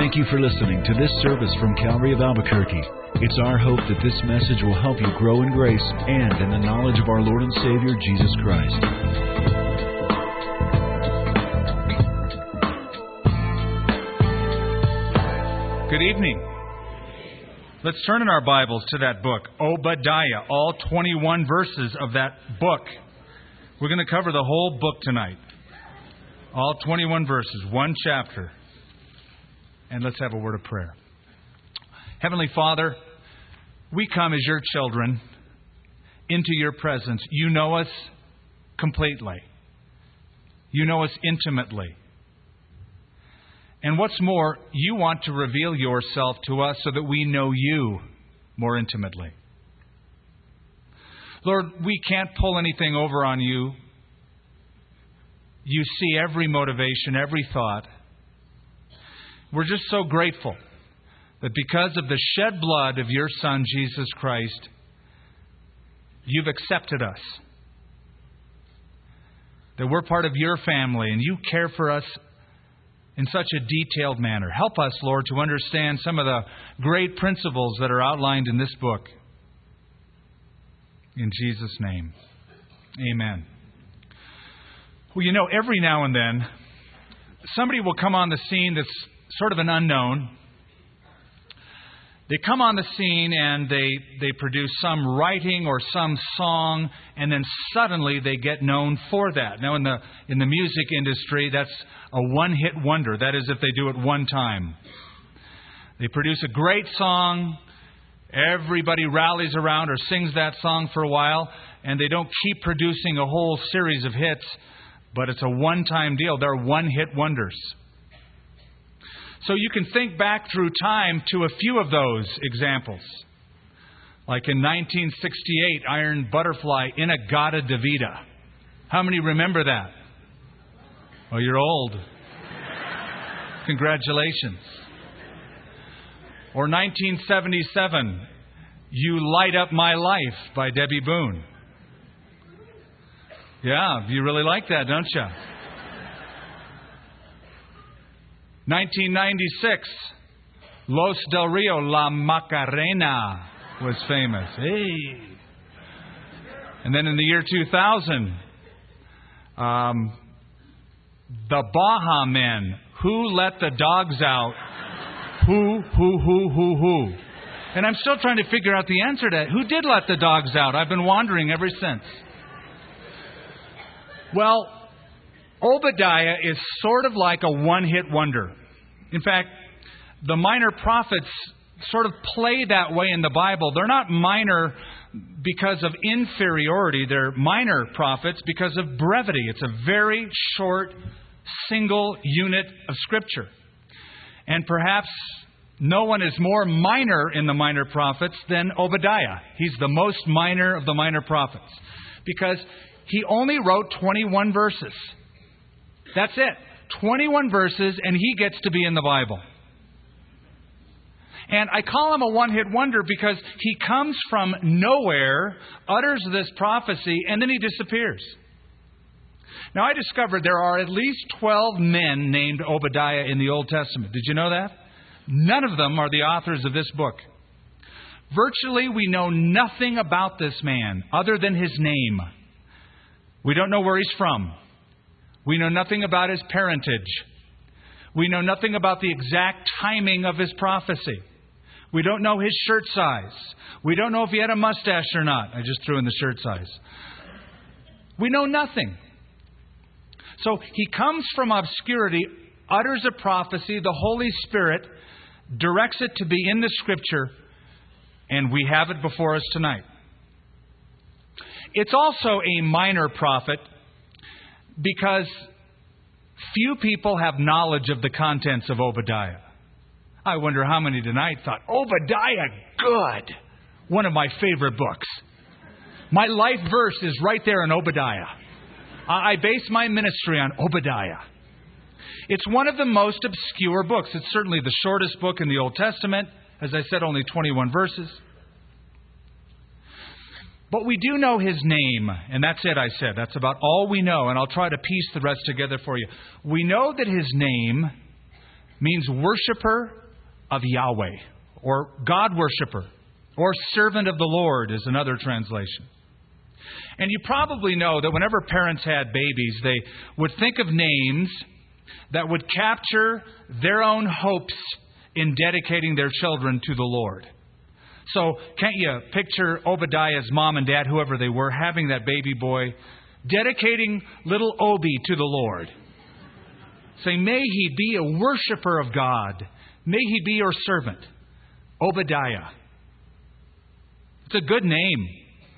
Thank you for listening to this service from Calvary of Albuquerque. It's our hope that this message will help you grow in grace and in the knowledge of our Lord and Savior, Jesus Christ. Good evening. Let's turn in our Bibles to that book, Obadiah, all 21 verses of that book. We're going to cover the whole book tonight. All 21 verses, one chapter. And let's have a word of prayer. Heavenly Father, we come as your children into your presence. You know us completely, you know us intimately. And what's more, you want to reveal yourself to us so that we know you more intimately. Lord, we can't pull anything over on you. You see every motivation, every thought. We're just so grateful that because of the shed blood of your Son, Jesus Christ, you've accepted us. That we're part of your family and you care for us in such a detailed manner. Help us, Lord, to understand some of the great principles that are outlined in this book. In Jesus' name, amen. Well, you know, every now and then, somebody will come on the scene that's sort of an unknown. They come on the scene and they, they produce some writing or some song, and then suddenly they get known for that. Now, in the, in the music industry, that's a one hit wonder. That is, if they do it one time. They produce a great song, everybody rallies around or sings that song for a while, and they don't keep producing a whole series of hits, but it's a one time deal. They're one hit wonders. So you can think back through time to a few of those examples. Like in 1968, Iron Butterfly, In-A-Gadda-Da-Vida. How many remember that? Oh, you're old. Congratulations. Or 1977, You Light Up My Life by Debbie Boone. Yeah, you really like that, don't you? 1996, Los Del Rio, La Macarena was famous. Hey. And then in the year 2000, um, the Baha Men, Who Let the Dogs Out? Who, who, who, who, who? And I'm still trying to figure out the answer to that. Who did let the dogs out? I've been wandering ever since. Well, Obadiah is sort of like a one hit wonder. In fact, the minor prophets sort of play that way in the Bible. They're not minor because of inferiority, they're minor prophets because of brevity. It's a very short, single unit of Scripture. And perhaps no one is more minor in the minor prophets than Obadiah. He's the most minor of the minor prophets because he only wrote 21 verses. That's it. 21 verses, and he gets to be in the Bible. And I call him a one hit wonder because he comes from nowhere, utters this prophecy, and then he disappears. Now, I discovered there are at least 12 men named Obadiah in the Old Testament. Did you know that? None of them are the authors of this book. Virtually, we know nothing about this man other than his name. We don't know where he's from. We know nothing about his parentage. We know nothing about the exact timing of his prophecy. We don't know his shirt size. We don't know if he had a mustache or not. I just threw in the shirt size. We know nothing. So he comes from obscurity, utters a prophecy, the Holy Spirit directs it to be in the Scripture, and we have it before us tonight. It's also a minor prophet because few people have knowledge of the contents of Obadiah. I wonder how many tonight thought, Obadiah, good. One of my favorite books. My life verse is right there in Obadiah. I base my ministry on Obadiah. It's one of the most obscure books. It's certainly the shortest book in the Old Testament. As I said, only 21 verses. But we do know his name, and that's it, I said. That's about all we know, and I'll try to piece the rest together for you. We know that his name means worshiper of Yahweh, or God worshiper, or servant of the Lord is another translation. And you probably know that whenever parents had babies, they would think of names that would capture their own hopes in dedicating their children to the Lord. So, can't you picture Obadiah's mom and dad, whoever they were, having that baby boy, dedicating little Obi to the Lord? Saying, May he be a worshiper of God. May he be your servant. Obadiah. It's a good name,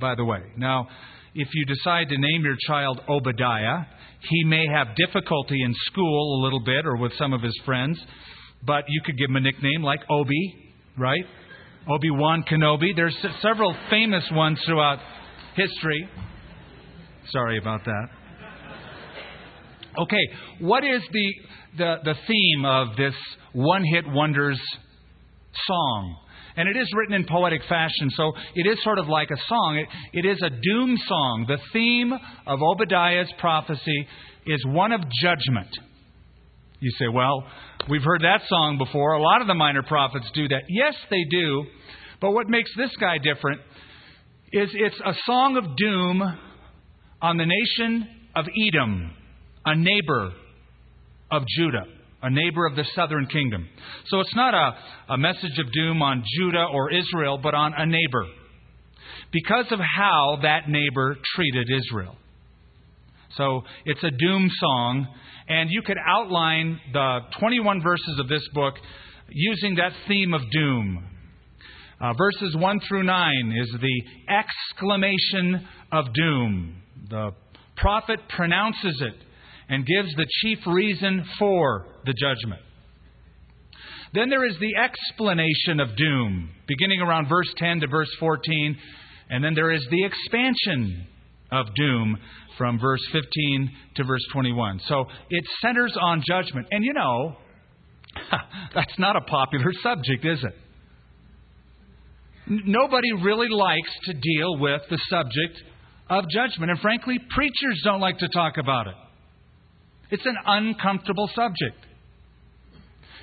by the way. Now, if you decide to name your child Obadiah, he may have difficulty in school a little bit or with some of his friends, but you could give him a nickname like Obi, right? Obi Wan Kenobi. There's several famous ones throughout history. Sorry about that. Okay, what is the, the, the theme of this one hit wonders song? And it is written in poetic fashion, so it is sort of like a song. It, it is a doom song. The theme of Obadiah's prophecy is one of judgment. You say, well, we've heard that song before. A lot of the minor prophets do that. Yes, they do. But what makes this guy different is it's a song of doom on the nation of Edom, a neighbor of Judah a neighbor of the southern kingdom. So it's not a, a message of doom on Judah or Israel, but on a neighbor. Because of how that neighbor treated Israel. So it's a doom song, and you could outline the 21 verses of this book using that theme of doom. Uh, verses 1 through 9 is the exclamation of doom. The prophet pronounces it and gives the chief reason for the judgment. Then there is the explanation of doom, beginning around verse 10 to verse 14. And then there is the expansion of doom from verse 15 to verse 21. So it centers on judgment. And you know, that's not a popular subject, is it? Nobody really likes to deal with the subject of judgment. And frankly, preachers don't like to talk about it. It's an uncomfortable subject.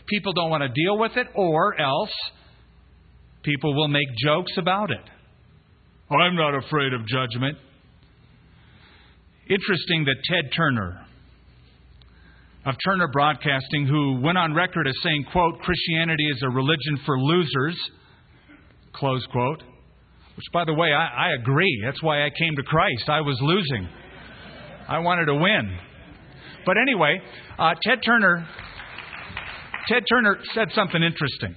People don't want to deal with it, or else people will make jokes about it. I'm not afraid of judgment. Interesting that Ted Turner of Turner Broadcasting, who went on record as saying, quote, Christianity is a religion for losers, close quote. Which, by the way, I, I agree. That's why I came to Christ. I was losing. I wanted to win. But anyway, uh, Ted Turner, Ted Turner said something interesting.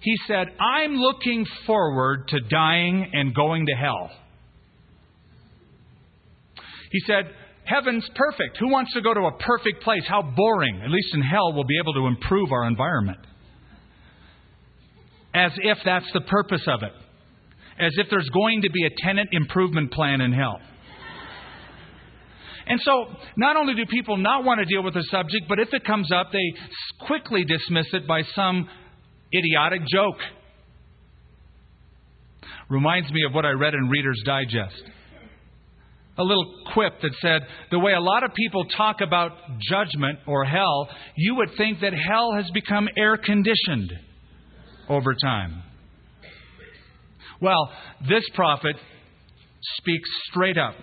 He said, "I'm looking forward to dying and going to hell." He said, Heaven's perfect. Who wants to go to a perfect place? How boring. At least in hell, we'll be able to improve our environment. As if that's the purpose of it. As if there's going to be a tenant improvement plan in hell. And so, not only do people not want to deal with the subject, but if it comes up, they quickly dismiss it by some idiotic joke. Reminds me of what I read in Reader's Digest. A little quip that said, the way a lot of people talk about judgment or hell, you would think that hell has become air conditioned over time. Well, this prophet speaks straight up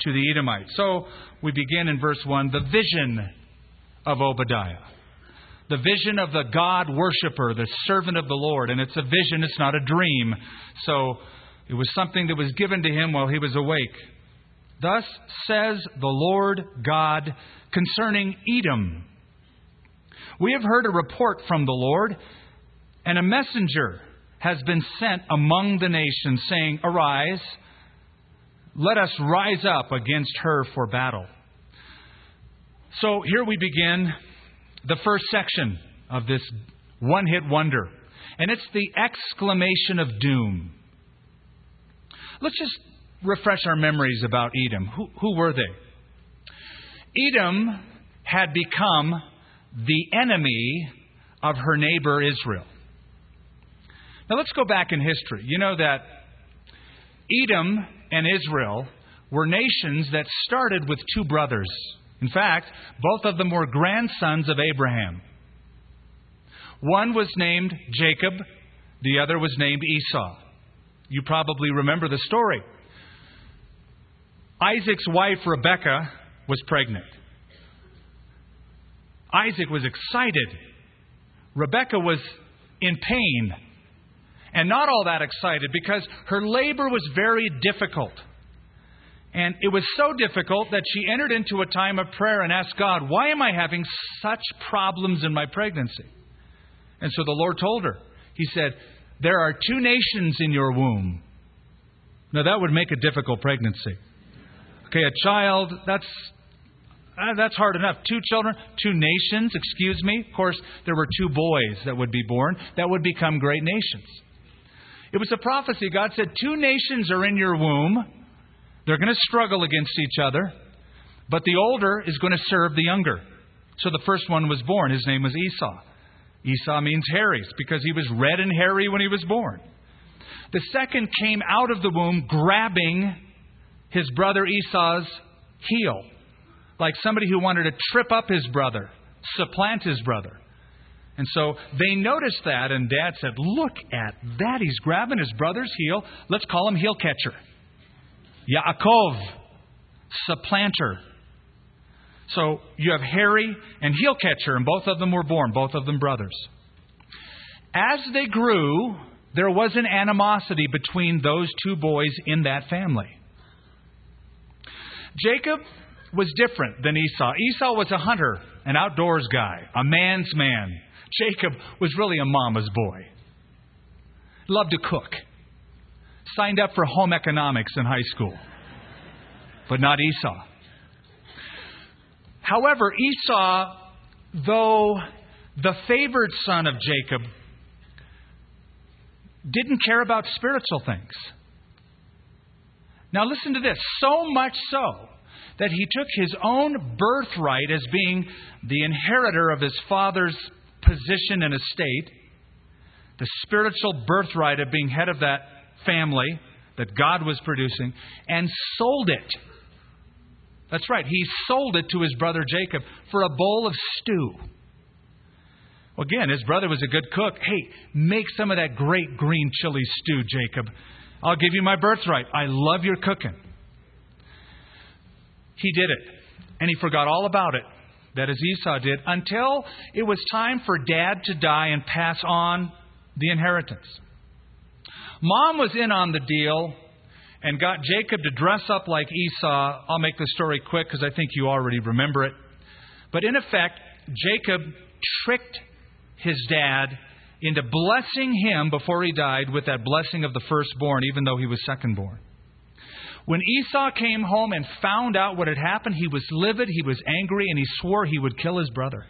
to the Edomites. So we begin in verse 1 the vision of Obadiah. The vision of the God worshiper, the servant of the Lord. And it's a vision, it's not a dream. So it was something that was given to him while he was awake. Thus says the Lord God concerning Edom. We have heard a report from the Lord, and a messenger has been sent among the nations, saying, Arise let us rise up against her for battle. So here we begin the first section of this one hit wonder, and it's the exclamation of doom. Let's just refresh our memories about Edom. Who, who were they? Edom had become the enemy of her neighbor Israel. Now let's go back in history. You know that Edom and Israel were nations that started with two brothers. In fact, both of them were grandsons of Abraham. One was named Jacob, the other was named Esau. You probably remember the story. Isaac's wife, Rebekah, was pregnant. Isaac was excited. Rebekah was in pain and not all that excited because her labor was very difficult. And it was so difficult that she entered into a time of prayer and asked God, Why am I having such problems in my pregnancy? And so the Lord told her, He said, There are two nations in your womb. Now that would make a difficult pregnancy. Okay, a child, that's uh, that's hard enough. Two children, two nations, excuse me. Of course, there were two boys that would be born that would become great nations. It was a prophecy. God said, Two nations are in your womb. They're going to struggle against each other, but the older is going to serve the younger. So the first one was born. His name was Esau. Esau means hairy because he was red and hairy when he was born. The second came out of the womb grabbing his brother Esau's heel, like somebody who wanted to trip up his brother, supplant his brother. And so they noticed that, and dad said, Look at that. He's grabbing his brother's heel. Let's call him heel catcher. Yaakov, supplanter. So you have Harry and heel catcher, and both of them were born, both of them brothers. As they grew, there was an animosity between those two boys in that family. Jacob was different than Esau. Esau was a hunter, an outdoors guy, a man's man. Jacob was really a mama's boy. Loved to cook. Signed up for home economics in high school. But not Esau. However, Esau, though the favored son of Jacob, didn't care about spiritual things. Now, listen to this. So much so that he took his own birthright as being the inheritor of his father's position and estate, the spiritual birthright of being head of that family that God was producing, and sold it. That's right, he sold it to his brother Jacob for a bowl of stew. Again, his brother was a good cook. Hey, make some of that great green chili stew, Jacob. I'll give you my birthright. I love your cooking. He did it, and he forgot all about it that as Esau did, until it was time for dad to die and pass on the inheritance. Mom was in on the deal and got Jacob to dress up like Esau. I'll make the story quick because I think you already remember it. But in effect, Jacob tricked his dad into blessing him before he died with that blessing of the firstborn, even though he was secondborn. When Esau came home and found out what had happened, he was livid, he was angry, and he swore he would kill his brother.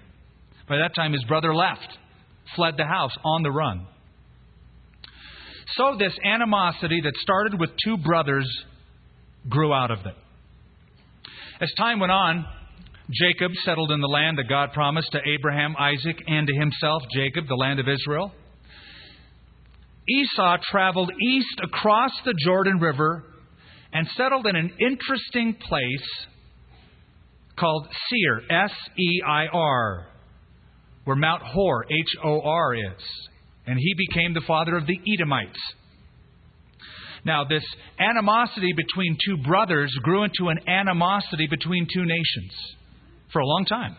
By that time, his brother left, fled the house on the run. So, this animosity that started with two brothers grew out of it. As time went on, Jacob settled in the land that God promised to Abraham, Isaac, and to himself, Jacob, the land of Israel. Esau traveled east across the Jordan River and settled in an interesting place called Seir, S E I R, where Mount Hor, H O R, is. And he became the father of the Edomites. Now, this animosity between two brothers grew into an animosity between two nations for a long time.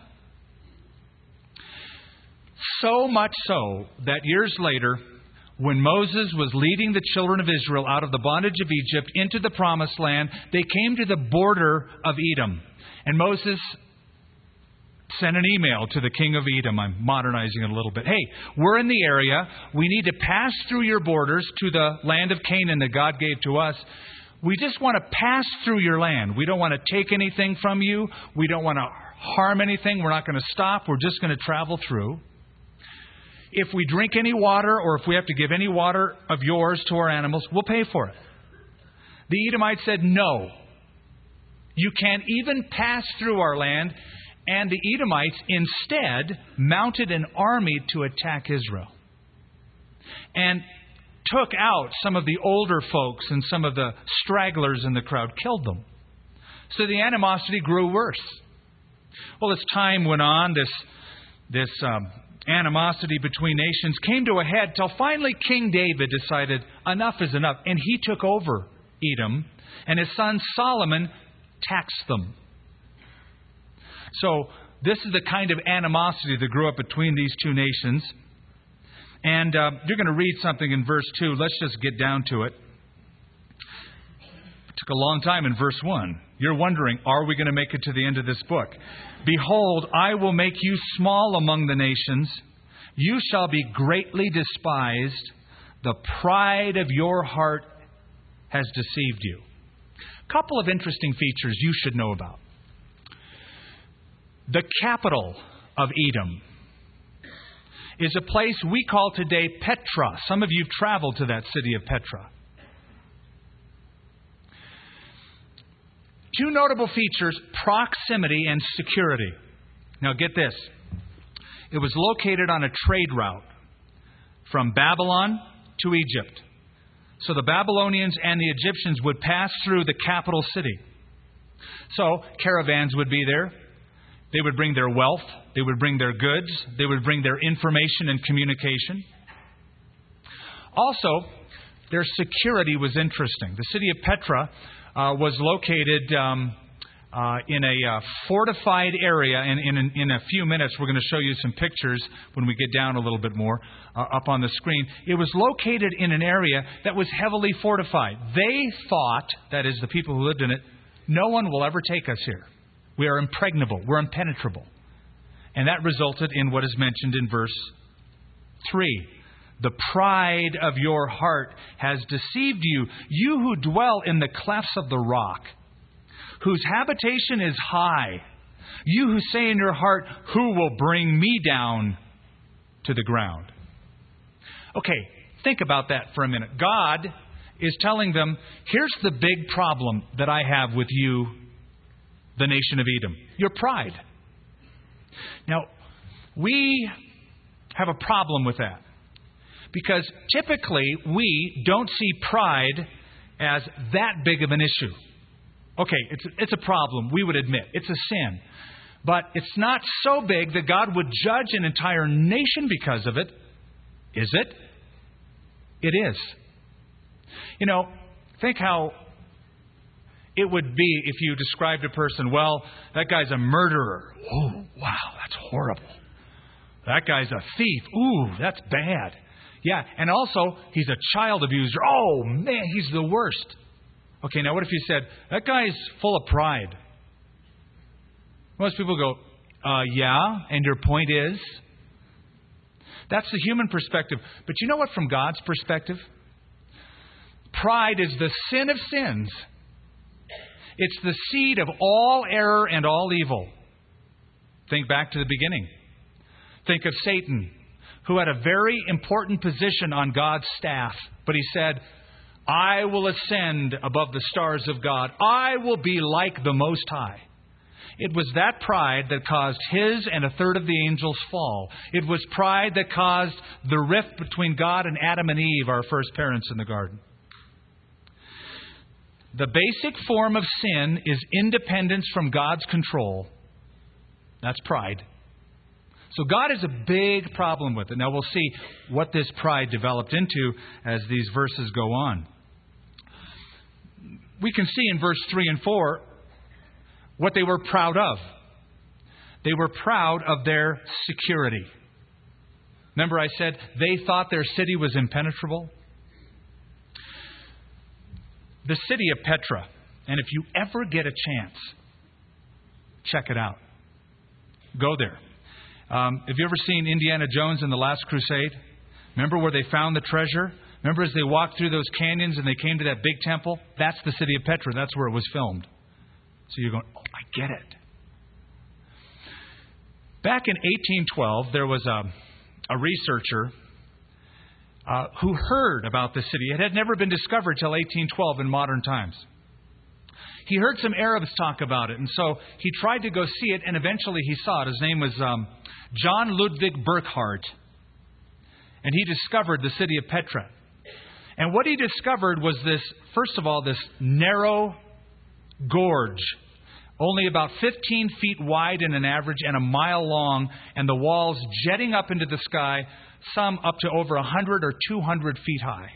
So much so that years later, when Moses was leading the children of Israel out of the bondage of Egypt into the promised land, they came to the border of Edom. And Moses sent an email to the king of Edom. I'm modernizing it a little bit. Hey, we're in the area. We need to pass through your borders to the land of Canaan that God gave to us. We just want to pass through your land. We don't want to take anything from you. We don't want to harm anything. We're not going to stop. We're just going to travel through if we drink any water or if we have to give any water of yours to our animals, we'll pay for it. The Edomites said, No. You can't even pass through our land. And the Edomites instead mounted an army to attack Israel and took out some of the older folks and some of the stragglers in the crowd, killed them. So the animosity grew worse. Well, as time went on, this, this um, animosity between nations came to a head till finally King David decided enough is enough, and he took over Edom, and his son Solomon taxed them. So, this is the kind of animosity that grew up between these two nations. And uh, you're going to read something in verse 2. Let's just get down to it. Took a long time in verse 1. You're wondering, are we going to make it to the end of this book? Behold, I will make you small among the nations. You shall be greatly despised. The pride of your heart has deceived you. A couple of interesting features you should know about. The capital of Edom is a place we call today Petra. Some of you have traveled to that city of Petra. Two notable features proximity and security. Now, get this it was located on a trade route from Babylon to Egypt. So the Babylonians and the Egyptians would pass through the capital city. So caravans would be there. They would bring their wealth, they would bring their goods, they would bring their information and communication. Also, their security was interesting. The city of Petra uh, was located um, uh, in a uh, fortified area. And in, in, a few minutes, we're going to show you some pictures when we get down a little bit more uh, up on the screen. It was located in an area that was heavily fortified. They thought, that is, the people who lived in it, no one will ever take us here. We are impregnable, we're impenetrable. And that resulted in what is mentioned in verse 3 the pride of your heart has deceived you, you who dwell in the clefts of the rock, whose habitation is high. You who say in your heart, Who will bring me down to the ground? Okay, think about that for a minute. God is telling them, Here's the big problem that I have with you, the nation of Edom your pride. Now, we have a problem with that. Because typically we don't see pride as that big of an issue. Okay, it's, it's a problem, we would admit. It's a sin. But it's not so big that God would judge an entire nation because of it. Is it? It is. You know, think how it would be if you described a person, well, that guy's a murderer. Oh, wow, that's horrible. That guy's a thief. Ooh, that's bad. Yeah, and also, he's a child abuser. Oh, man, he's the worst. Okay, now what if you said, that guy's full of pride? Most people go, uh, yeah, and your point is? That's the human perspective. But you know what, from God's perspective? Pride is the sin of sins. It's the seed of all error and all evil. Think back to the beginning. Think of Satan who had a very important position on God's staff. But he said, I will ascend above the stars of God. I will be like the Most High. It was that pride that caused his and a third of the angels' fall. It was pride that caused the rift between God and Adam and Eve, our first parents in the garden. The basic form of sin is independence from God's control. That's pride. So God has a big problem with it. Now we'll see what this pride developed into as these verses go on. We can see in verse 3 and 4 what they were proud of. They were proud of their security. Remember, I said they thought their city was impenetrable? The city of Petra, and if you ever get a chance, check it out. Go there. Um, have you ever seen Indiana Jones and the Last Crusade? Remember where they found the treasure? Remember as they walked through those canyons and they came to that big temple? That's the city of Petra. That's where it was filmed. So you're going, oh, I get it. Back in 1812, there was a, a researcher uh, who heard about the city. It had never been discovered till 1812 in modern times. He heard some Arabs talk about it, and so he tried to go see it, and eventually he saw it. His name was um, John Ludwig Burckhardt. And he discovered the city of Petra. And what he discovered was this, first of all, this narrow gorge only about 15 feet wide in an average and a mile long, and the walls jetting up into the sky, some up to over 100 or 200 feet high.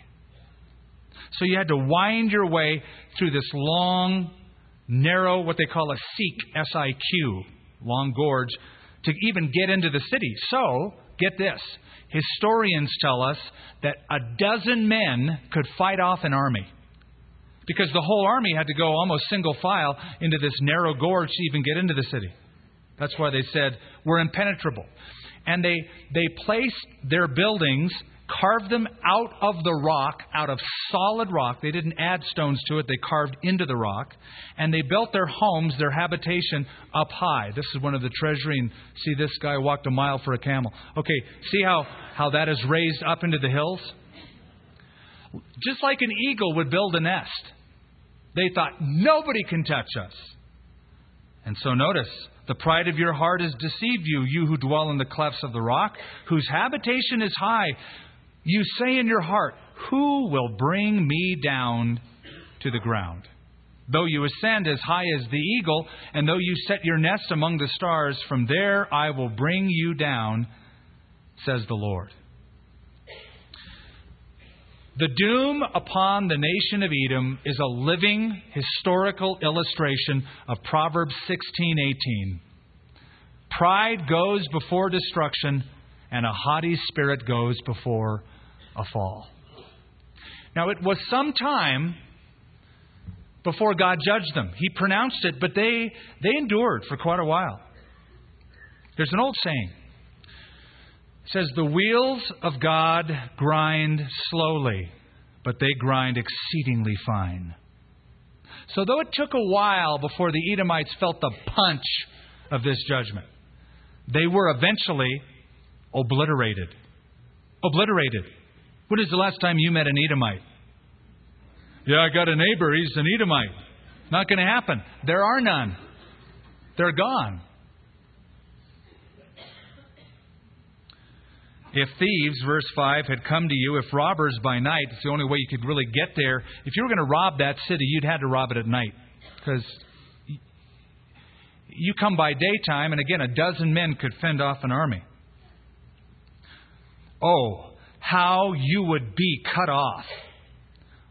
So you had to wind your way through this long, narrow, what they call a SIQ, S I Q, long gorge, to even get into the city. So, get this historians tell us that a dozen men could fight off an army. Because the whole army had to go almost single file into this narrow gorge to even get into the city. That's why they said, we're impenetrable. And they, they placed their buildings carved them out of the rock, out of solid rock. They didn't add stones to it, they carved into the rock. And they built their homes, their habitation, up high. This is one of the treasury. And see, this guy walked a mile for a camel. Okay, see how, how that is raised up into the hills? Just like an eagle would build a nest. They thought, nobody can touch us. And so notice, the pride of your heart has deceived you, you who dwell in the clefts of the rock, whose habitation is high, you say in your heart, Who will bring me down to the ground? Though you ascend as high as the eagle, and though you set your nest among the stars, from there I will bring you down, says the Lord. The doom upon the nation of Edom is a living historical illustration of Proverbs 16:18. Pride goes before destruction, and a haughty spirit goes before a fall. Now, it was some time before God judged them. He pronounced it, but they, they endured for quite a while. There's an old saying. It says, The wheels of God grind slowly, but they grind exceedingly fine. So, though it took a while before the Edomites felt the punch of this judgment, they were eventually obliterated. Obliterated. When is the last time you met an Edomite? Yeah, I got a neighbor. He's an Edomite. Not going to happen. There are none. They're gone. If thieves, verse 5, had come to you, if robbers by night, it's the only way you could really get there. If you were going to rob that city, you'd had to rob it at night. Because you come by daytime, and again, a dozen men could fend off an army. Oh, how you would be cut off.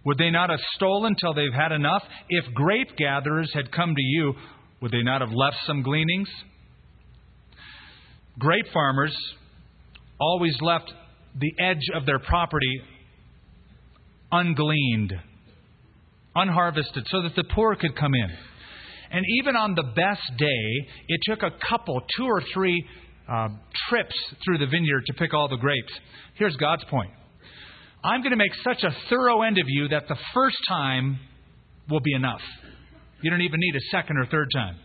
Would they not have stolen till they've had enough? If grape gatherers had come to you, would they not have left some gleanings? Grape farmers always left the edge of their property ungleaned, unharvested, so that the poor could come in. And even on the best day, it took a couple, two or three uh, trips through the vineyard to pick all the grapes. Here's God's point I'm going to make such a thorough end of you that the first time will be enough. You don't even need a second or third time.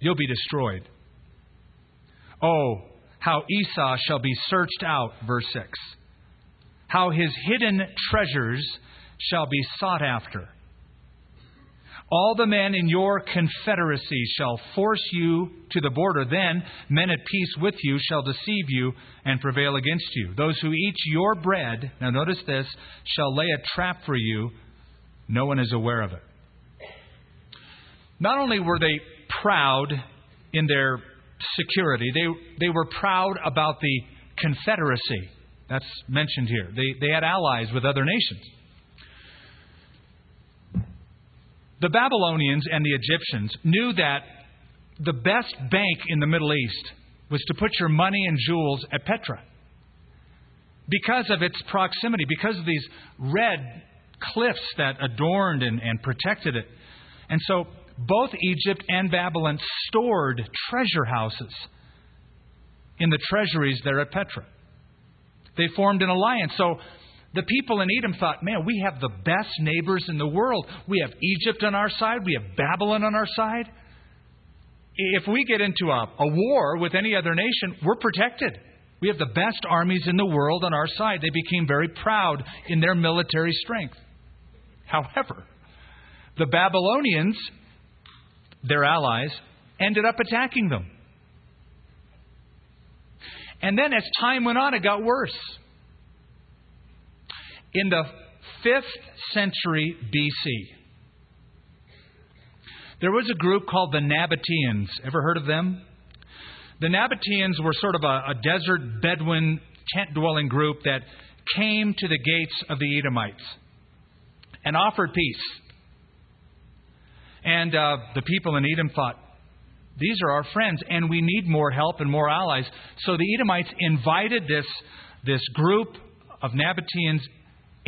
You'll be destroyed. Oh, how Esau shall be searched out, verse 6. How his hidden treasures shall be sought after. All the men in your confederacy shall force you to the border. Then men at peace with you shall deceive you and prevail against you. Those who eat your bread, now notice this, shall lay a trap for you. No one is aware of it. Not only were they proud in their security, they, they were proud about the confederacy. That's mentioned here. They, they had allies with other nations. The Babylonians and the Egyptians knew that the best bank in the Middle East was to put your money and jewels at Petra. Because of its proximity, because of these red cliffs that adorned and, and protected it. And so both Egypt and Babylon stored treasure houses in the treasuries there at Petra. They formed an alliance. So the people in Edom thought, man, we have the best neighbors in the world. We have Egypt on our side, we have Babylon on our side. If we get into a, a war with any other nation, we're protected. We have the best armies in the world on our side. They became very proud in their military strength. However, the Babylonians, their allies, ended up attacking them. And then as time went on, it got worse. In the 5th century BC, There was a group called the Nabateans. Ever heard of them? The Nabateans were sort of a, a desert Bedouin tent dwelling group that came to the gates of the Edomites and offered peace. And uh, the people in Edom thought, these are our friends, and we need more help and more allies. So the Edomites invited this, this group of Nabateans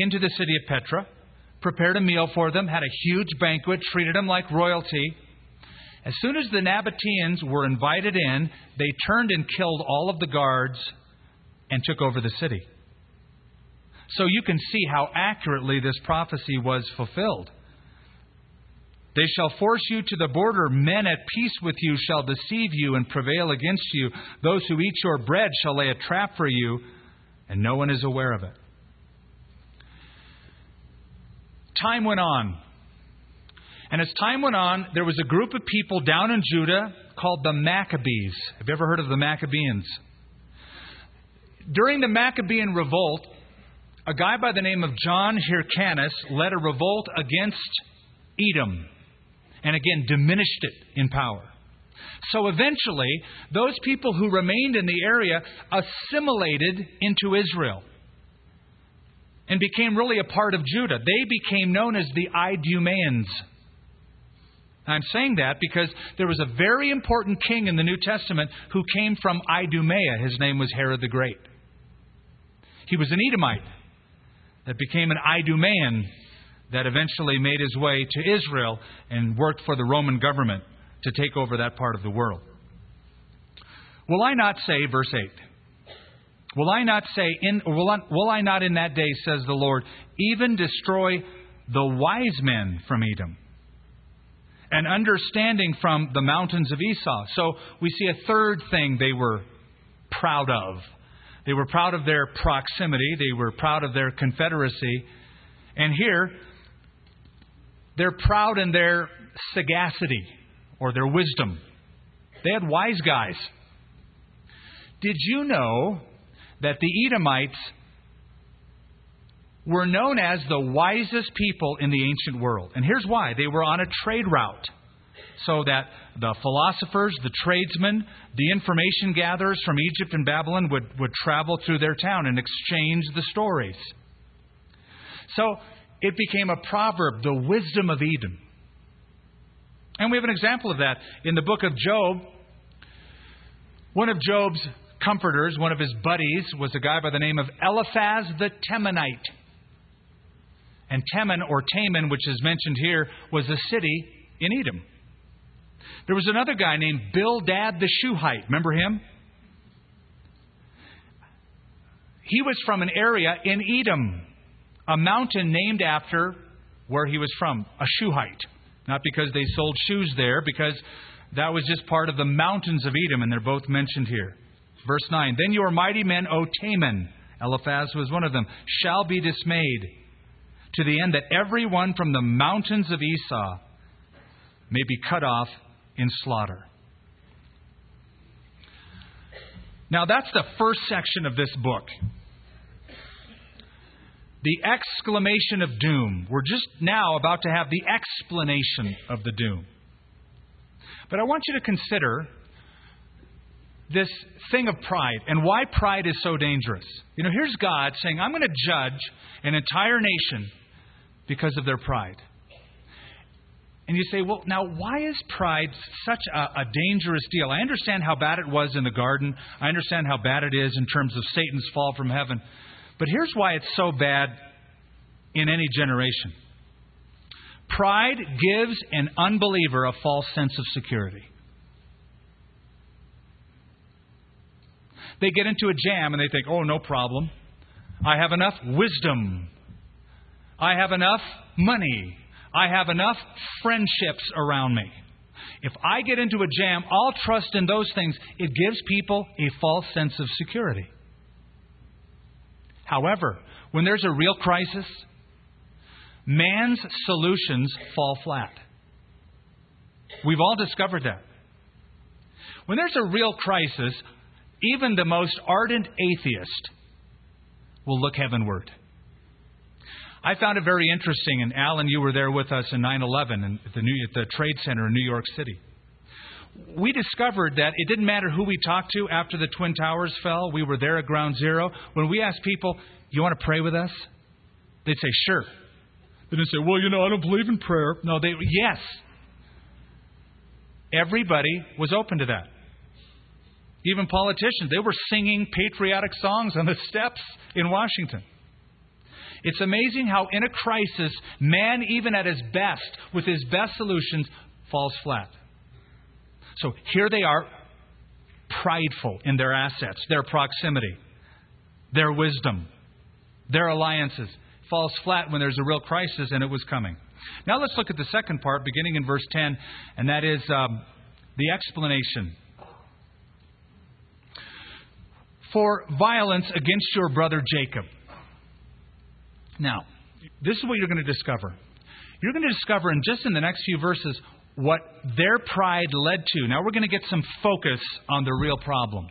into the city of Petra, prepared a meal for them, had a huge banquet, treated them like royalty. As soon as the Nabateans were invited in, they turned and killed all of the guards and took over the city. So you can see how accurately this prophecy was fulfilled. They shall force you to the border. Men at peace with you shall deceive you and prevail against you. Those who eat your bread shall lay a trap for you, and no one is aware of it. Time went on. And as time went on, there was a group of people down in Judah called the Maccabees. Have you ever heard of the Maccabeans? During the Maccabean revolt, a guy by the name of John Hyrcanus led a revolt against Edom and again diminished it in power. So eventually, those people who remained in the area assimilated into Israel and became really a part of Judah. They became known as the Idumeans. I'm saying that because there was a very important king in the New Testament who came from Idumea. His name was Herod the Great. He was an Edomite that became an Idumean that eventually made his way to Israel and worked for the Roman government to take over that part of the world. Will I not say, verse 8, will I not say, in, will, I, will I not in that day, says the Lord, even destroy the wise men from Edom? And understanding from the mountains of Esau. So we see a third thing they were proud of. They were proud of their proximity, they were proud of their confederacy. And here, they're proud in their sagacity or their wisdom. They had wise guys. Did you know that the Edomites were known as the wisest people in the ancient world? And here's why they were on a trade route. So that the philosophers, the tradesmen, the information gatherers from Egypt and Babylon would, would travel through their town and exchange the stories. So it became a proverb, the wisdom of Edom. And we have an example of that in the book of Job. One of Job's comforters, one of his buddies, was a guy by the name of Eliphaz the Temanite. And Teman, or Taman, which is mentioned here, was a city in Edom. There was another guy named Bildad the Shuhite. Remember him? He was from an area in Edom a mountain named after where he was from, a Shuhite. Not because they sold shoes there, because that was just part of the mountains of Edom, and they're both mentioned here. Verse 9 Then your mighty men, O Taman, Eliphaz was one of them, shall be dismayed, to the end that every one from the mountains of Esau may be cut off in slaughter. Now, that's the first section of this book the exclamation of doom. We're just now about to have the explanation of the doom. But I want you to consider this thing of pride and why pride is so dangerous. You know, here's God saying, I'm going to judge an entire nation because of their pride. And you say, well, now, why is pride such a, a, dangerous deal? I understand how bad it was in the garden. I understand how bad it is in terms of Satan's fall from heaven. But here's why it's so bad in any generation pride gives an unbeliever a false sense of security. They get into a jam and they think, oh, no problem. I have enough wisdom. I have enough money. I have enough friendships around me. If I get into a jam, I'll trust in those things. It gives people a false sense of security. However, when there's a real crisis, man's solutions fall flat. We've all discovered that. When there's a real crisis, even the most ardent atheist will look heavenward. I found it very interesting, and Alan, you were there with us in 9 11 at the, New, at the Trade Center in New York City. We discovered that it didn't matter who we talked to after the Twin Towers fell. We were there at ground zero. When we asked people, You want to pray with us? They'd say, Sure. They didn't say, Well, you know, I don't believe in prayer. No, they, yes. Everybody was open to that. Even politicians, they were singing patriotic songs on the steps in Washington. It's amazing how, in a crisis, man, even at his best, with his best solutions, falls flat. So here they are, prideful in their assets, their proximity, their wisdom, their alliances. Falls flat when there's a real crisis, and it was coming. Now let's look at the second part, beginning in verse 10, and that is um, the explanation. For violence against your brother Jacob. Now, this is what you're going to discover. You're going to discover in just in the next few verses what their pride led to. Now we're going to get some focus on the real problem.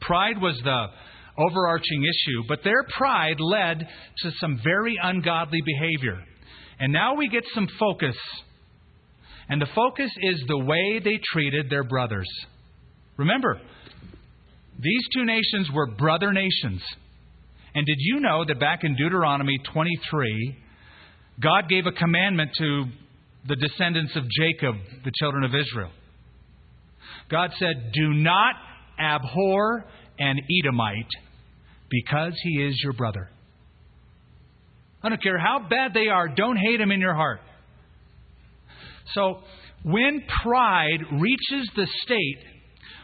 Pride was the overarching issue, but their pride led to some very ungodly behavior. And now we get some focus. And the focus is the way they treated their brothers. Remember, these two nations were brother nations. And did you know that back in Deuteronomy 23, God gave a commandment to the descendants of Jacob, the children of Israel? God said, Do not abhor an Edomite because he is your brother. I don't care how bad they are, don't hate him in your heart. So, when pride reaches the state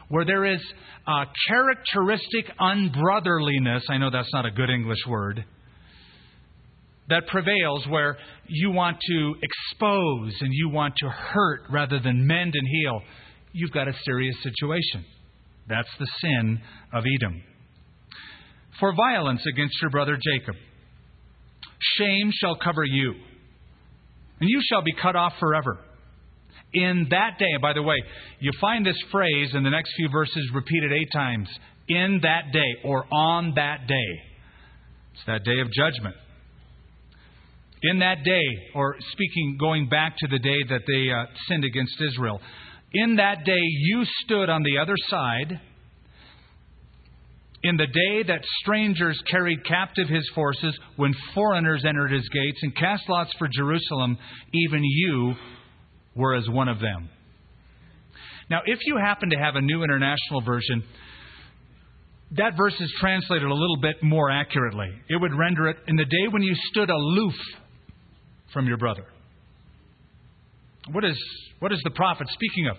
where there is a characteristic unbrotherliness, I know that's not a good English word, that prevails where you want to expose and you want to hurt rather than mend and heal, you've got a serious situation. That's the sin of Edom. For violence against your brother Jacob, shame shall cover you, and you shall be cut off forever in that day. By the way, you find this phrase in the next few verses repeated eight times in that day or on that day. It's that day of judgment. In that day, or speaking, going back to the day that they uh, sinned against Israel, in that day you stood on the other side. In the day that strangers carried captive his forces, when foreigners entered his gates and cast lots for Jerusalem, even you were as one of them. Now, if you happen to have a new international version, that verse is translated a little bit more accurately. It would render it in the day when you stood aloof from your brother. What is, what is the prophet speaking of?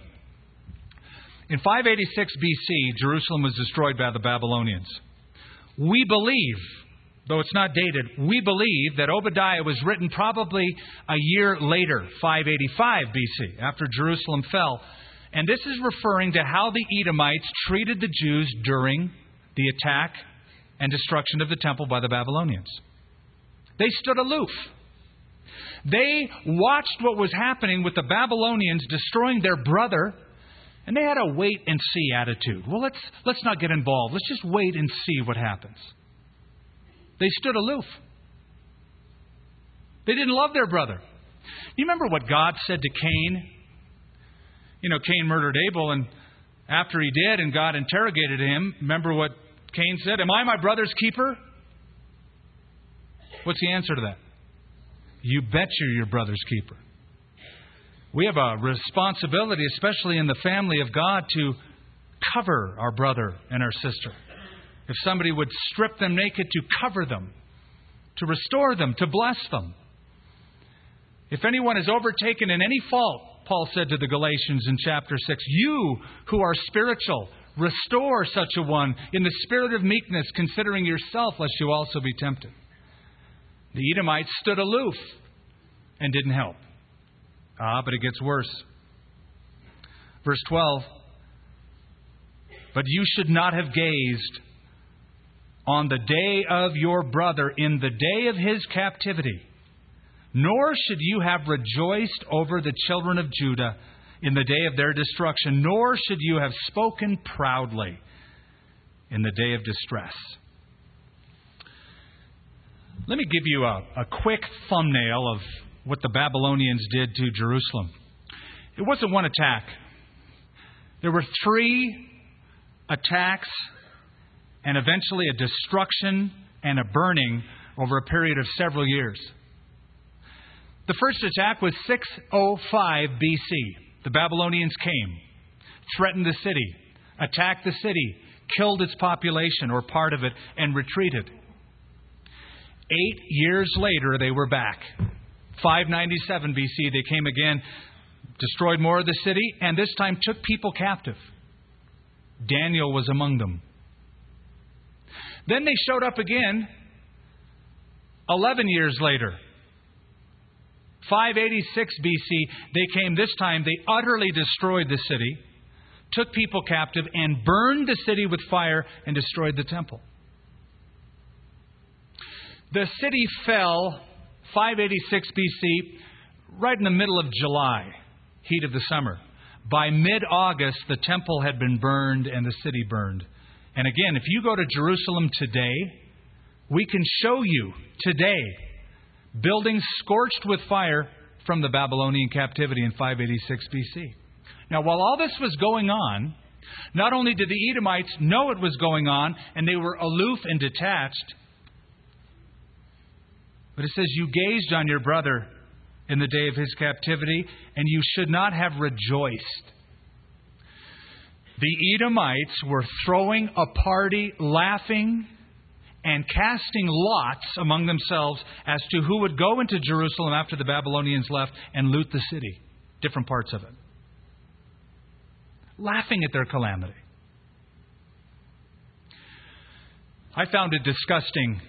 In 586 BC, Jerusalem was destroyed by the Babylonians. We believe though it's not dated, we believe that Obadiah was written probably a year later, 585 BC, after Jerusalem fell. And this is referring to how the Edomites treated the Jews during the attack and destruction of the temple by the Babylonians. They stood aloof. They watched what was happening with the Babylonians destroying their brother, and they had a wait and see attitude. Well, let's, let's not get involved. Let's just wait and see what happens. They stood aloof. They didn't love their brother. You remember what God said to Cain? You know, Cain murdered Abel, and after he did, and God interrogated him, remember what Cain said? Am I my brother's keeper? What's the answer to that? You bet you're your brother's keeper. We have a responsibility, especially in the family of God, to cover our brother and our sister. If somebody would strip them naked, to cover them, to restore them, to bless them. If anyone is overtaken in any fault, Paul said to the Galatians in chapter 6, you who are spiritual, restore such a one in the spirit of meekness, considering yourself, lest you also be tempted. The Edomites stood aloof and didn't help. Ah, but it gets worse. Verse 12 But you should not have gazed on the day of your brother in the day of his captivity. Nor should you have rejoiced over the children of Judah in the day of their destruction, nor should you have spoken proudly in the day of distress. Let me give you a, a quick thumbnail of what the Babylonians did to Jerusalem. It wasn't one attack, there were three attacks and eventually a destruction and a burning over a period of several years. The first attack was 605 BC. The Babylonians came, threatened the city, attacked the city, killed its population or part of it, and retreated. Eight years later, they were back. 597 BC, they came again, destroyed more of the city, and this time took people captive. Daniel was among them. Then they showed up again 11 years later. 586 BC, they came this time, they utterly destroyed the city, took people captive, and burned the city with fire and destroyed the temple. The city fell 586 BC, right in the middle of July, heat of the summer. By mid August, the temple had been burned and the city burned. And again, if you go to Jerusalem today, we can show you today buildings scorched with fire from the Babylonian captivity in 586 BC. Now, while all this was going on, not only did the Edomites know it was going on and they were aloof and detached, but it says, You gazed on your brother in the day of his captivity, and you should not have rejoiced. The Edomites were throwing a party, laughing, and casting lots among themselves as to who would go into Jerusalem after the Babylonians left and loot the city, different parts of it. Laughing at their calamity. I found it disgusting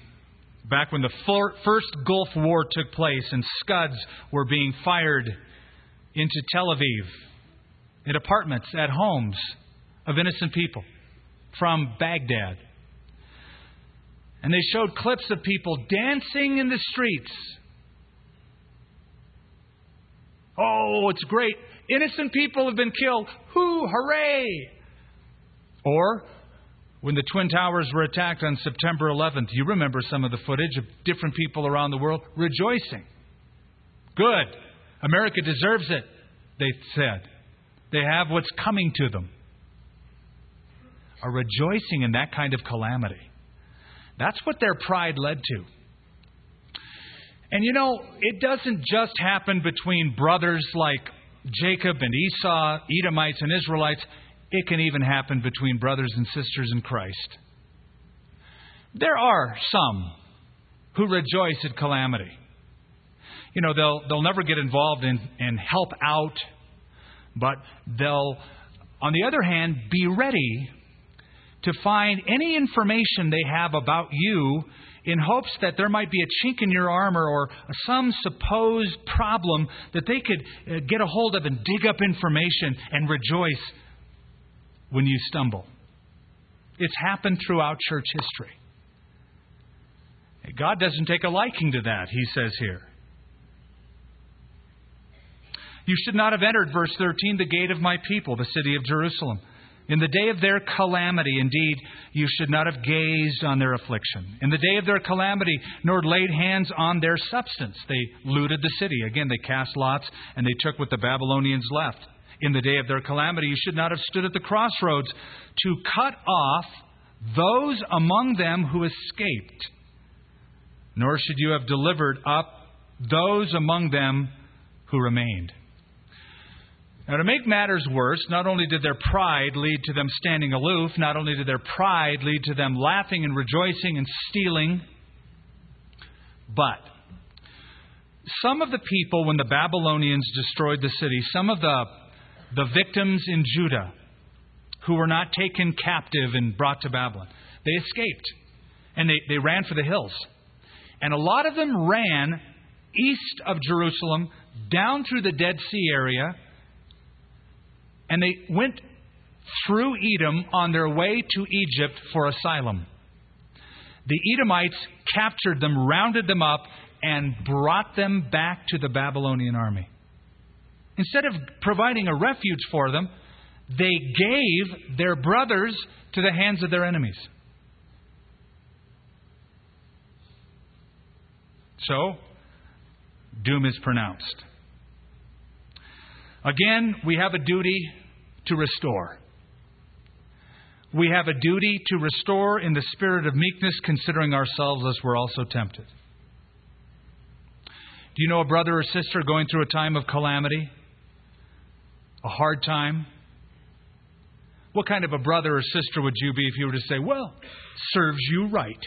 back when the first Gulf War took place and Scuds were being fired into Tel Aviv, in apartments, at homes of innocent people from Baghdad. And they showed clips of people dancing in the streets. Oh, it's great. Innocent people have been killed. Hoo, hooray! Or when the Twin Towers were attacked on September 11th, you remember some of the footage of different people around the world rejoicing. Good. America deserves it, they said. They have what's coming to them. A rejoicing in that kind of calamity. That's what their pride led to. And you know, it doesn't just happen between brothers like Jacob and Esau, Edomites and Israelites. It can even happen between brothers and sisters in Christ. There are some who rejoice at calamity. You know, they'll, they'll never get involved in, and help out, but they'll, on the other hand, be ready to find any information they have about you in hopes that there might be a chink in your armor or some supposed problem that they could uh, get a hold of and dig up information and rejoice when you stumble. It's happened throughout church history. God doesn't take a liking to that, he says here. You should not have entered, verse 13, the gate of my people, the city of Jerusalem. In the day of their calamity, indeed, you should not have gazed on their affliction. In the day of their calamity, nor laid hands on their substance. They looted the city. Again, they cast lots and they took what the Babylonians left. In the day of their calamity, you should not have stood at the crossroads to cut off those among them who escaped, nor should you have delivered up those among them who remained. Now, to make matters worse, not only did their pride lead to them standing aloof, not only did their pride lead to them laughing and rejoicing and stealing, but some of the people, when the Babylonians destroyed the city, some of the, the victims in Judah who were not taken captive and brought to Babylon, they escaped and they, they ran for the hills. And a lot of them ran east of Jerusalem, down through the Dead Sea area and they went through Edom on their way to Egypt for asylum. The Edomites captured them, rounded them up, and brought them back to the Babylonian army. Instead of providing a refuge for them, they gave their brothers to the hands of their enemies. So, doom is pronounced. Again, we have a duty to restore. We have a duty to restore in the spirit of meekness, considering ourselves as we're also tempted. Do you know a brother or sister going through a time of calamity? A hard time? What kind of a brother or sister would you be if you were to say, Well, serves you right?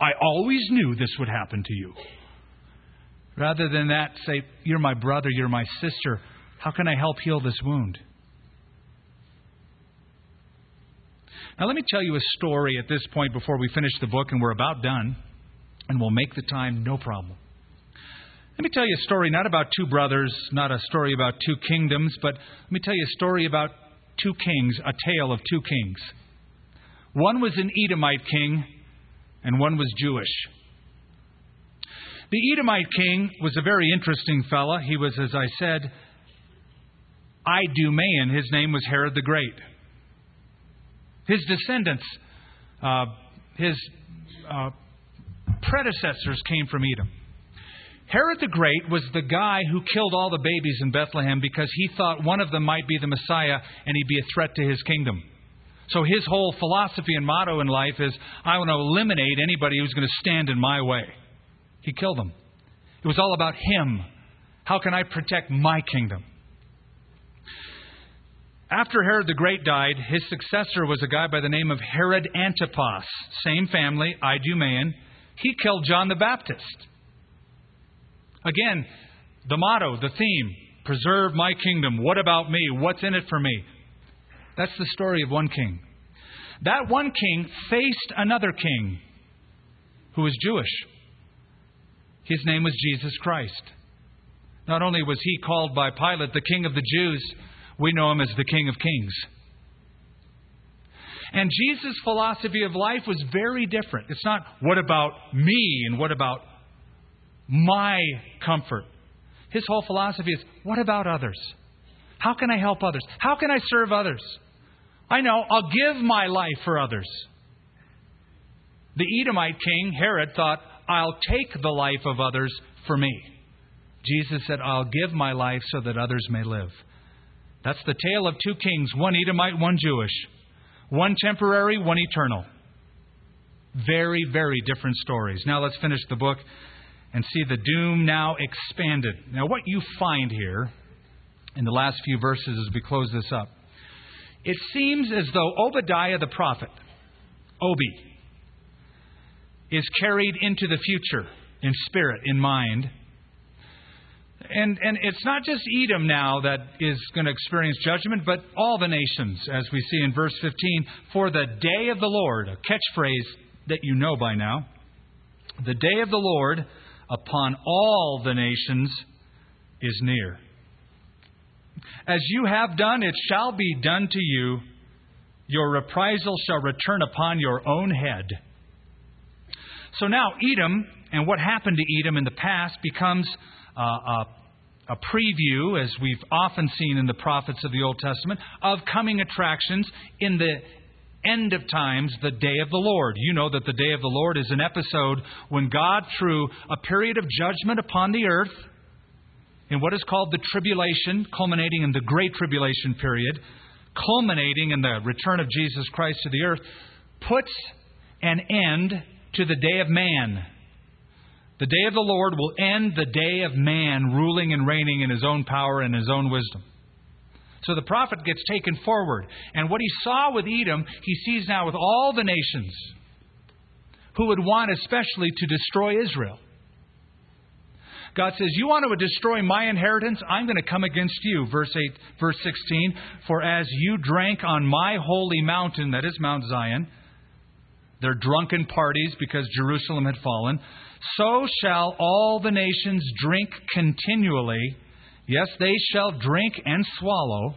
I always knew this would happen to you. Rather than that, say, You're my brother, you're my sister. How can I help heal this wound? Now, let me tell you a story at this point before we finish the book, and we're about done, and we'll make the time no problem. Let me tell you a story not about two brothers, not a story about two kingdoms, but let me tell you a story about two kings, a tale of two kings. One was an Edomite king, and one was Jewish. The Edomite king was a very interesting fellow. He was, as I said, Idumean. His name was Herod the Great. His descendants, uh, his uh, predecessors came from Edom. Herod the Great was the guy who killed all the babies in Bethlehem because he thought one of them might be the Messiah and he'd be a threat to his kingdom. So his whole philosophy and motto in life is I want to eliminate anybody who's going to stand in my way. He killed them. It was all about him. How can I protect my kingdom? After Herod the Great died, his successor was a guy by the name of Herod Antipas, same family, Idumean. He killed John the Baptist. Again, the motto, the theme preserve my kingdom. What about me? What's in it for me? That's the story of one king. That one king faced another king who was Jewish. His name was Jesus Christ. Not only was he called by Pilate the King of the Jews, we know him as the King of Kings. And Jesus' philosophy of life was very different. It's not, what about me and what about my comfort? His whole philosophy is, what about others? How can I help others? How can I serve others? I know, I'll give my life for others. The Edomite king, Herod, thought, I'll take the life of others for me. Jesus said, I'll give my life so that others may live. That's the tale of two kings, one Edomite, one Jewish. One temporary, one eternal. Very, very different stories. Now let's finish the book and see the doom now expanded. Now, what you find here in the last few verses as we close this up, it seems as though Obadiah the prophet, Obi, is carried into the future in spirit, in mind and, and it's not just Edom now that is going to experience judgment, but all the nations, as we see in verse 15. For the day of the Lord, a catchphrase that you know by now, the day of the Lord upon all the nations is near. As you have done, it shall be done to you. Your reprisal shall return upon your own head. So now, Edom and what happened to Edom in the past becomes uh, a, a preview, as we've often seen in the prophets of the Old Testament, of coming attractions in the end of times, the day of the Lord. You know that the day of the Lord is an episode when God, through a period of judgment upon the earth, in what is called the tribulation, culminating in the great tribulation period, culminating in the return of Jesus Christ to the earth, puts an end to the day of man the day of the Lord will end the day of man ruling and reigning in his own power and his own wisdom. So the prophet gets taken forward. And what he saw with Edom, he sees now with all the nations who would want especially to destroy Israel. God says, You want to destroy my inheritance? I'm going to come against you. Verse 8, verse 16. For as you drank on my holy mountain, that is Mount Zion, their drunken parties because Jerusalem had fallen, so shall all the nations drink continually. Yes, they shall drink and swallow,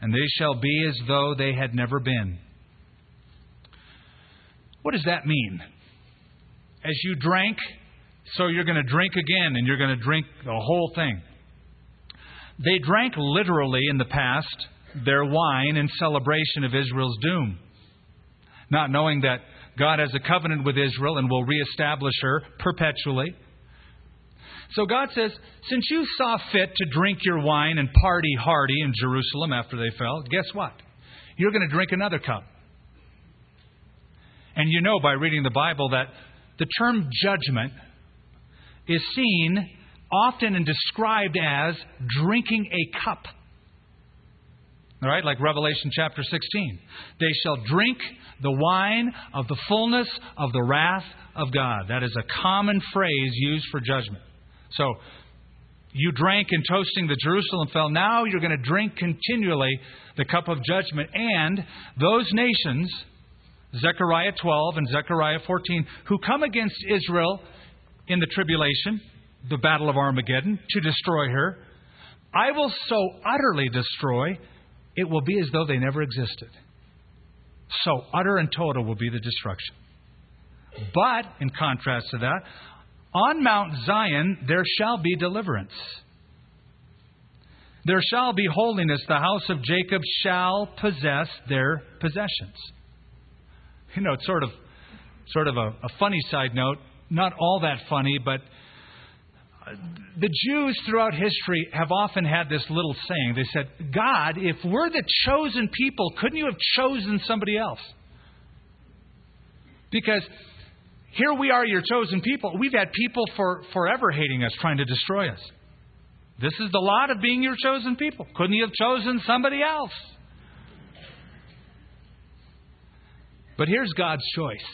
and they shall be as though they had never been. What does that mean? As you drank, so you're going to drink again, and you're going to drink the whole thing. They drank literally in the past their wine in celebration of Israel's doom, not knowing that God has a covenant with Israel and will reestablish her perpetually. So God says, Since you saw fit to drink your wine and party hardy in Jerusalem after they fell, guess what? You're going to drink another cup. And you know by reading the Bible that the term judgment is seen often and described as drinking a cup. Right, like Revelation chapter 16. They shall drink the wine of the fullness of the wrath of God. That is a common phrase used for judgment. So, you drank in toasting the Jerusalem fell. Now you're going to drink continually the cup of judgment. And those nations, Zechariah 12 and Zechariah 14, who come against Israel in the tribulation, the battle of Armageddon, to destroy her, I will so utterly destroy it will be as though they never existed. So utter and total will be the destruction. But, in contrast to that, on Mount Zion there shall be deliverance. There shall be holiness. The house of Jacob shall possess their possessions. You know, it's sort of, sort of a, a funny side note. Not all that funny, but the Jews throughout history have often had this little saying. They said, God, if we're the chosen people, couldn't you have chosen somebody else? Because here we are, your chosen people. We've had people for forever hating us, trying to destroy us. This is the lot of being your chosen people. Couldn't you have chosen somebody else? But here's God's choice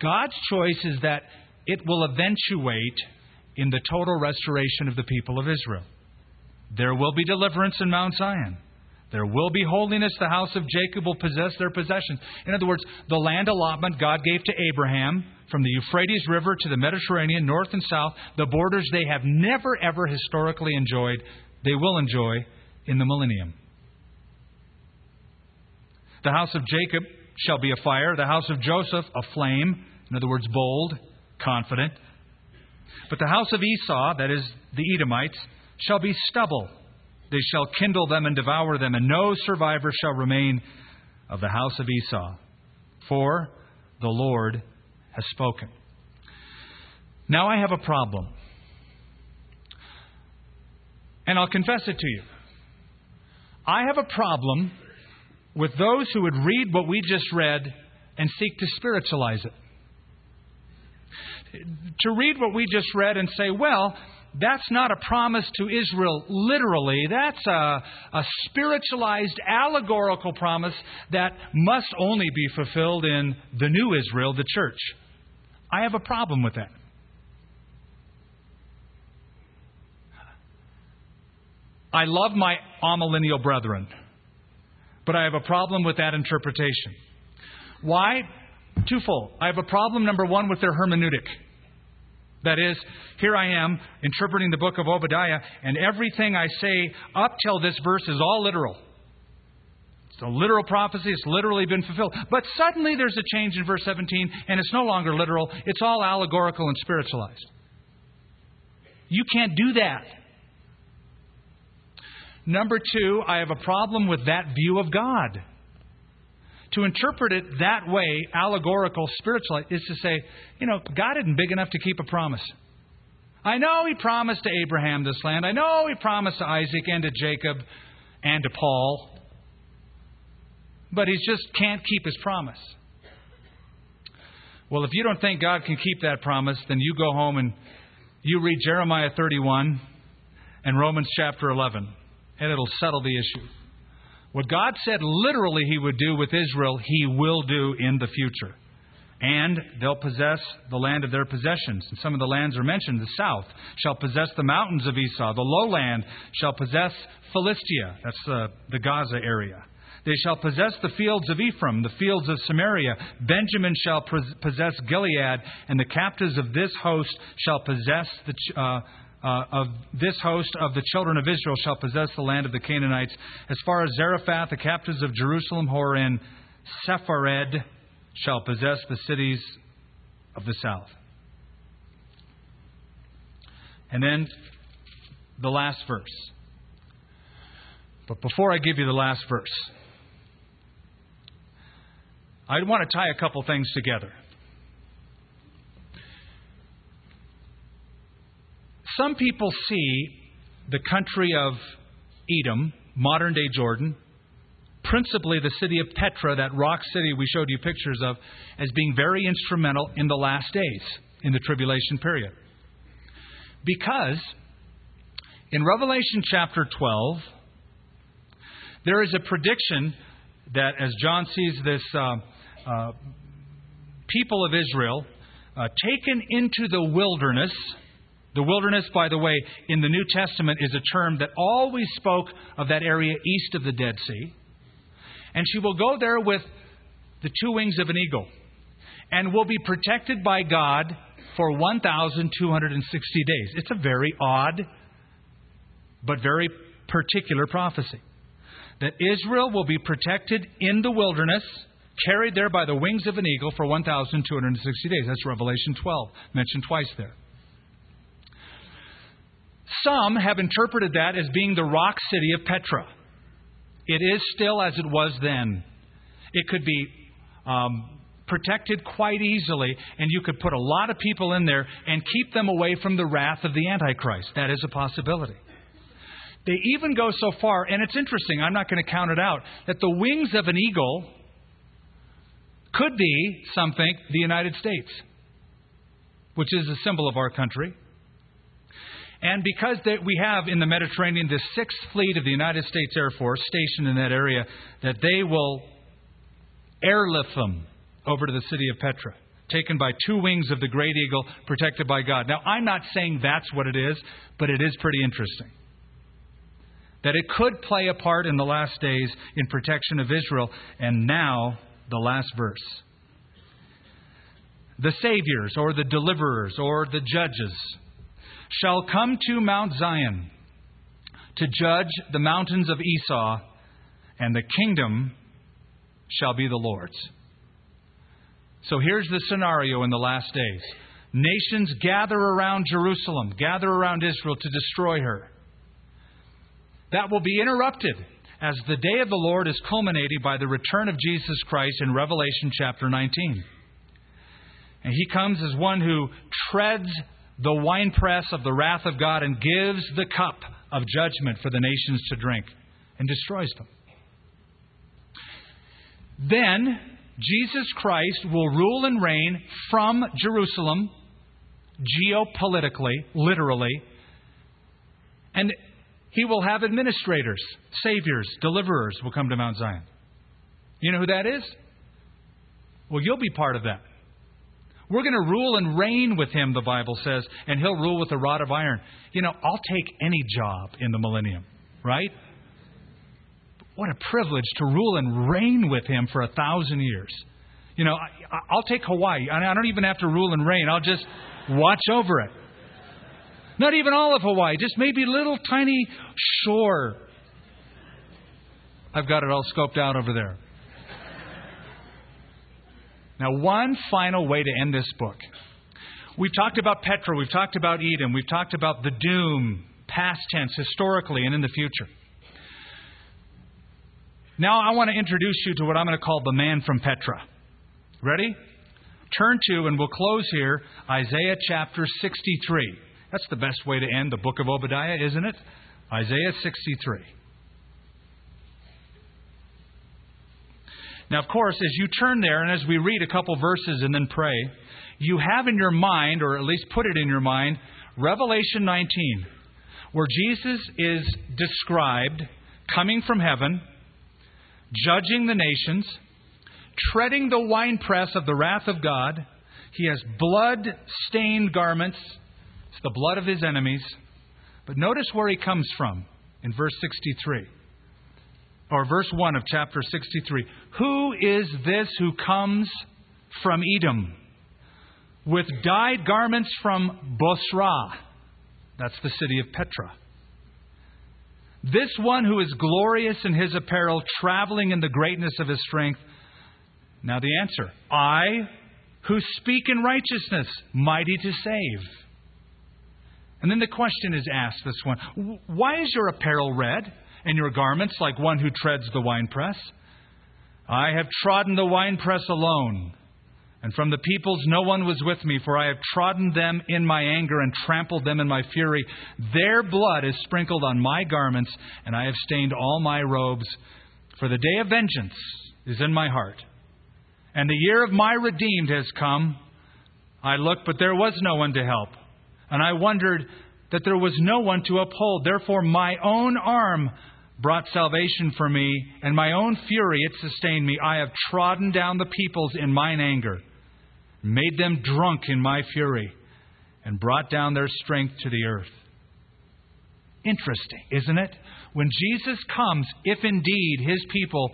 God's choice is that it will eventuate in the total restoration of the people of Israel. There will be deliverance in Mount Zion. There will be holiness. The house of Jacob will possess their possessions. In other words, the land allotment God gave to Abraham from the Euphrates River to the Mediterranean, north and south, the borders they have never, ever historically enjoyed, they will enjoy in the millennium. The house of Jacob shall be a fire, the house of Joseph a flame. In other words, bold, confident. But the house of Esau, that is the Edomites, shall be stubble. They shall kindle them and devour them, and no survivor shall remain of the house of Esau. For the Lord has spoken. Now I have a problem. And I'll confess it to you. I have a problem with those who would read what we just read and seek to spiritualize it to read what we just read and say, well, that's not a promise to Israel literally. That's a, a, spiritualized, allegorical promise that must only be fulfilled in the new Israel, the church. I have a problem with that. I love my amillennial brethren, but I have a problem with that interpretation. Why? Twofold. I have a problem, number one, with their hermeneutic. That is, here I am interpreting the book of Obadiah, and everything I say up till this verse is all literal. It's a literal prophecy, it's literally been fulfilled. But suddenly there's a change in verse 17, and it's no longer literal, it's all allegorical and spiritualized. You can't do that. Number two, I have a problem with that view of God. To interpret it that way, allegorical, spiritual, is to say, you know, God isn't big enough to keep a promise. I know He promised to Abraham this land. I know He promised to Isaac and to Jacob and to Paul. But He just can't keep His promise. Well, if you don't think God can keep that promise, then you go home and you read Jeremiah 31 and Romans chapter 11, and it'll settle the issue. What God said literally He would do with Israel, He will do in the future. And they'll possess the land of their possessions. And some of the lands are mentioned. The south shall possess the mountains of Esau. The lowland shall possess Philistia. That's uh, the Gaza area. They shall possess the fields of Ephraim, the fields of Samaria. Benjamin shall possess Gilead, and the captives of this host shall possess the, uh, uh, of this host of the children of Israel shall possess the land of the Canaanites. As far as Zarephath, the captives of Jerusalem who are in Sepharad shall possess the cities of the south. And then the last verse. But before I give you the last verse, I want to tie a couple things together. Some people see the country of Edom, modern day Jordan, principally the city of Petra, that rock city we showed you pictures of, as being very instrumental in the last days, in the tribulation period. Because in Revelation chapter 12, there is a prediction that as John sees this uh, uh, people of Israel uh, taken into the wilderness, the wilderness, by the way, in the New Testament is a term that always spoke of that area east of the Dead Sea. And she will go there with the two wings of an eagle and will be protected by God for 1,260 days. It's a very odd but very particular prophecy. That Israel will be protected in the wilderness, carried there by the wings of an eagle for 1,260 days. That's Revelation 12, mentioned twice there. Some have interpreted that as being the rock city of Petra. It is still as it was then. It could be um, protected quite easily, and you could put a lot of people in there and keep them away from the wrath of the Antichrist. That is a possibility. They even go so far, and it's interesting, I'm not going to count it out, that the wings of an eagle could be, some think, the United States, which is a symbol of our country. And because that we have in the Mediterranean the sixth fleet of the United States Air Force stationed in that area, that they will airlift them over to the city of Petra, taken by two wings of the great eagle, protected by God. Now, I'm not saying that's what it is, but it is pretty interesting. That it could play a part in the last days in protection of Israel. And now, the last verse. The saviors, or the deliverers, or the judges shall come to Mount Zion to judge the mountains of Esau, and the kingdom shall be the Lord's. So here's the scenario in the last days nations gather around Jerusalem, gather around Israel to destroy her. That will be interrupted as the day of the Lord is culminated by the return of Jesus Christ in Revelation chapter 19. And he comes as one who treads the winepress of the wrath of God and gives the cup of judgment for the nations to drink and destroys them. Then Jesus Christ will rule and reign from Jerusalem, geopolitically, literally, and he will have administrators, saviors, deliverers will come to Mount Zion. You know who that is? Well, you'll be part of that. We're going to rule and reign with him, the Bible says, and he'll rule with a rod of iron. You know, I'll take any job in the millennium, right? What a privilege to rule and reign with him for a thousand years. You know, I, will take Hawaii. I don't even have to rule and reign. I'll just watch over it. Not even all of Hawaii, just maybe little tiny shore. I've got it all scoped out over there. Now, one final way to end this book. We've talked about Petra, we've talked about Edom, we've talked about the doom, past tense, historically, and in the future. Now, I want to introduce you to what I'm going to call the man from Petra. Ready? Turn to, and we'll close here, Isaiah chapter 63. That's the best way to end the book of Obadiah, isn't it? Isaiah 63. Now, of course, as you turn there and as we read a couple verses and then pray, you have in your mind, or at least put it in your mind, Revelation 19, where Jesus is described coming from heaven, judging the nations, treading the winepress of the wrath of God. He has blood stained garments, it's the blood of his enemies. But notice where he comes from in verse 63 or verse 1 of chapter 63. Who is this who comes from Edom with dyed garments from Bozrah? That's the city of Petra. This one who is glorious in his apparel, traveling in the greatness of his strength. Now, the answer I, who speak in righteousness, mighty to save. And then the question is asked this one Why is your apparel red? And your garments like one who treads the winepress? I have trodden the winepress alone, and from the peoples no one was with me, for I have trodden them in my anger and trampled them in my fury. Their blood is sprinkled on my garments, and I have stained all my robes. For the day of vengeance is in my heart, and the year of my redeemed has come. I looked, but there was no one to help, and I wondered that there was no one to uphold. Therefore, my own arm brought salvation for me, and my own fury it sustained me. I have trodden down the peoples in mine anger, made them drunk in my fury, and brought down their strength to the earth. Interesting, isn't it? When Jesus comes, if indeed his people,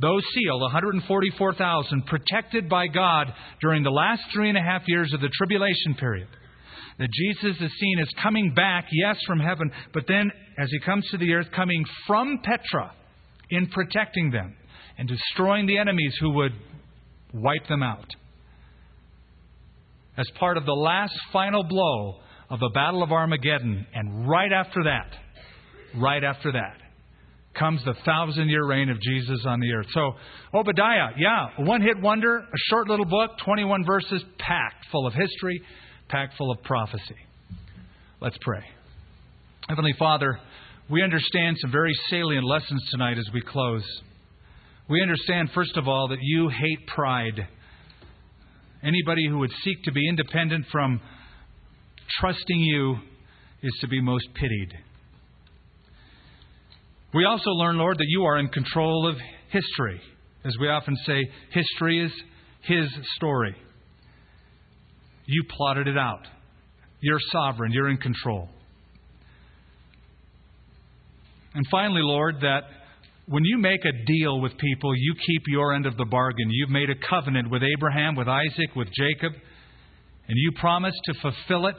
those sealed, 144,000, protected by God during the last three and a half years of the tribulation period, that Jesus is seen as coming back, yes, from heaven, but then as he comes to the earth, coming from Petra in protecting them and destroying the enemies who would wipe them out. As part of the last final blow of the Battle of Armageddon, and right after that, right after that, comes the thousand year reign of Jesus on the earth. So, Obadiah, yeah, one hit wonder, a short little book, 21 verses, packed full of history, packed full of prophecy. Let's pray. Heavenly Father, we understand some very salient lessons tonight as we close. We understand, first of all, that you hate pride. Anybody who would seek to be independent from trusting you is to be most pitied. We also learn, Lord, that you are in control of history. As we often say, history is His story. You plotted it out. You're sovereign, you're in control. And finally, Lord, that when you make a deal with people, you keep your end of the bargain. You've made a covenant with Abraham, with Isaac, with Jacob, and you promise to fulfill it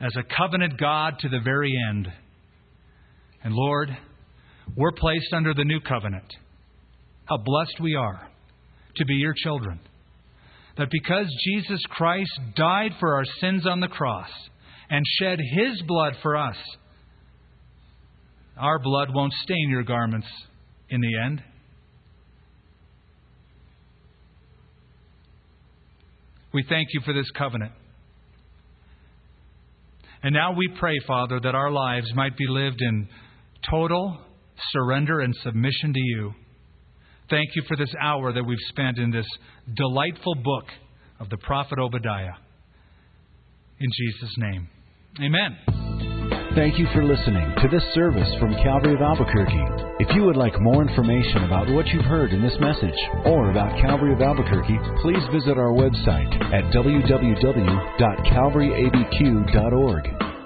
as a covenant God to the very end. And Lord, we're placed under the new covenant. How blessed we are to be your children. That because Jesus Christ died for our sins on the cross and shed his blood for us, our blood won't stain your garments in the end. We thank you for this covenant. And now we pray, Father, that our lives might be lived in total surrender and submission to you. Thank you for this hour that we've spent in this delightful book of the prophet Obadiah. In Jesus' name, amen. Thank you for listening to this service from Calvary of Albuquerque. If you would like more information about what you've heard in this message or about Calvary of Albuquerque, please visit our website at www.calvaryabq.org.